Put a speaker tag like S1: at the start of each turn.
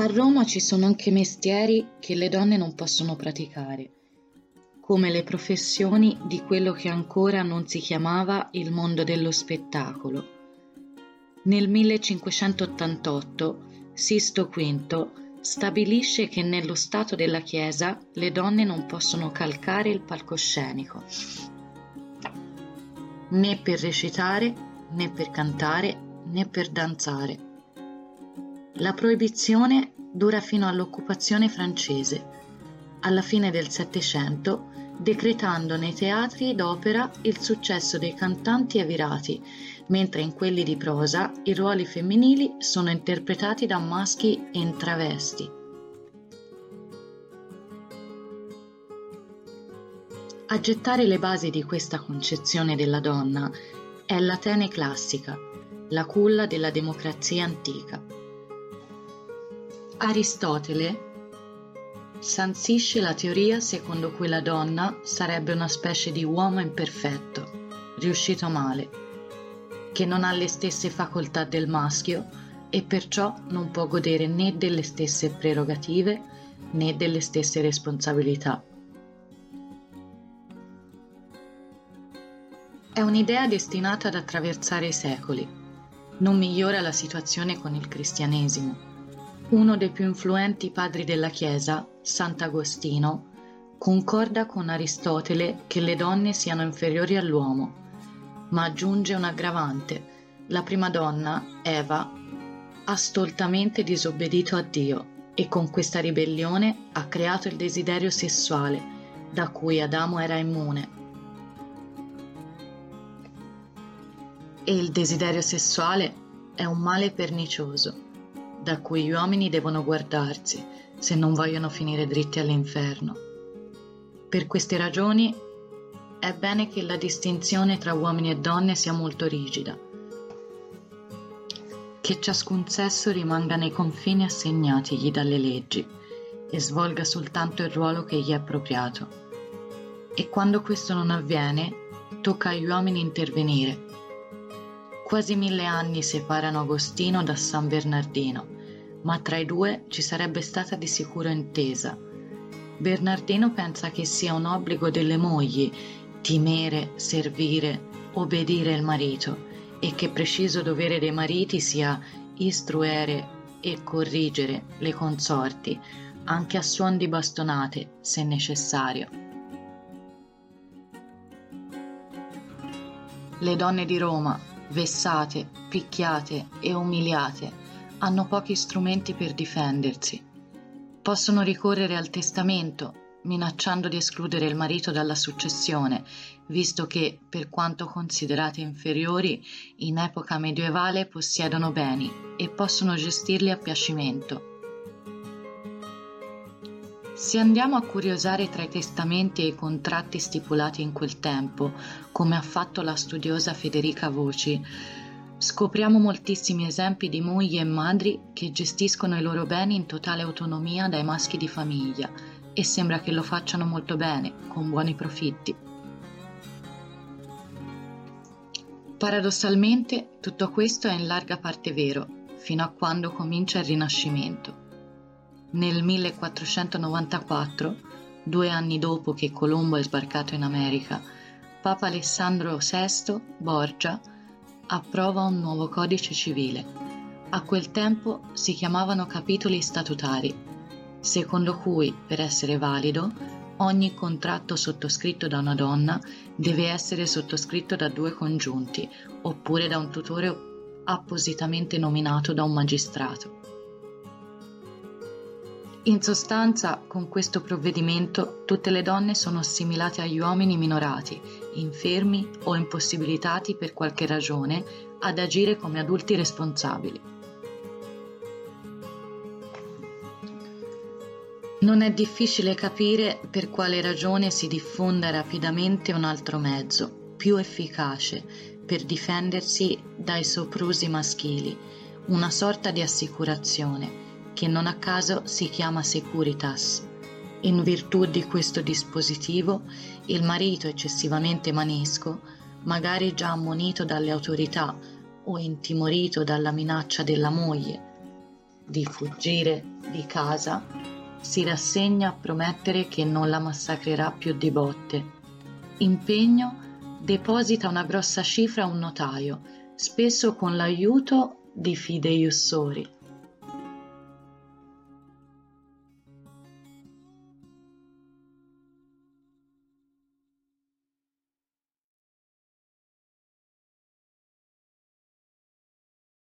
S1: A Roma ci sono anche mestieri che le donne non possono praticare, come le professioni di quello che ancora non si chiamava il mondo dello spettacolo. Nel 1588 Sisto V stabilisce che nello Stato della Chiesa le donne non possono calcare il palcoscenico, né per recitare, né per cantare, né per danzare. La proibizione dura fino all'occupazione francese, alla fine del Settecento, decretando nei teatri d'opera il successo dei cantanti e virati, mentre in quelli di prosa i ruoli femminili sono interpretati da maschi e travesti. A gettare le basi di questa concezione della donna è l'Atene classica, la culla della democrazia antica. Aristotele sansisce la teoria secondo cui la donna sarebbe una specie di uomo imperfetto, riuscito male, che non ha le stesse facoltà del maschio e perciò non può godere né delle stesse prerogative né delle stesse responsabilità. È un'idea destinata ad attraversare i secoli non migliora la situazione con il cristianesimo. Uno dei più influenti padri della Chiesa, Sant'Agostino, concorda con Aristotele che le donne siano inferiori all'uomo, ma aggiunge un aggravante. La prima donna, Eva, ha stoltamente disobbedito a Dio e con questa ribellione ha creato il desiderio sessuale, da cui Adamo era immune e il desiderio sessuale è un male pernicioso da cui gli uomini devono guardarsi se non vogliono finire dritti all'inferno. Per queste ragioni è bene che la distinzione tra uomini e donne sia molto rigida, che ciascun sesso rimanga nei confini assegnatigli dalle leggi e svolga soltanto il ruolo che gli è appropriato. E quando questo non avviene, tocca agli uomini intervenire Quasi mille anni separano Agostino da San Bernardino, ma tra i due ci sarebbe stata di sicuro intesa. Bernardino pensa che sia un obbligo delle mogli timere, servire, obbedire il marito e che preciso dovere dei mariti sia istruere e corrigere le consorti, anche a suon di bastonate, se necessario. Le donne di Roma, vessate, picchiate e umiliate, hanno pochi strumenti per difendersi. Possono ricorrere al testamento, minacciando di escludere il marito dalla successione, visto che, per quanto considerate inferiori, in epoca medievale possiedono beni e possono gestirli a piacimento. Se andiamo a curiosare tra i testamenti e i contratti stipulati in quel tempo, come ha fatto la studiosa Federica Voci, scopriamo moltissimi esempi di mogli e madri che gestiscono i loro beni in totale autonomia dai maschi di famiglia e sembra che lo facciano molto bene, con buoni profitti. Paradossalmente tutto questo è in larga parte vero, fino a quando comincia il Rinascimento. Nel 1494, due anni dopo che Colombo è sbarcato in America, Papa Alessandro VI Borgia approva un nuovo codice civile. A quel tempo si chiamavano capitoli statutari, secondo cui, per essere valido, ogni contratto sottoscritto da una donna deve essere sottoscritto da due congiunti oppure da un tutore appositamente nominato da un magistrato. In sostanza, con questo provvedimento tutte le donne sono assimilate agli uomini minorati, infermi o impossibilitati per qualche ragione ad agire come adulti responsabili. Non è difficile capire per quale ragione si diffonda rapidamente un altro mezzo, più efficace, per difendersi dai soprusi maschili, una sorta di assicurazione che non a caso si chiama Securitas. In virtù di questo dispositivo, il marito eccessivamente manesco, magari già ammonito dalle autorità o intimorito dalla minaccia della moglie, di fuggire di casa, si rassegna a promettere che non la massacrerà più di botte. Impegno deposita una grossa cifra a un notaio, spesso con l'aiuto di fideiussori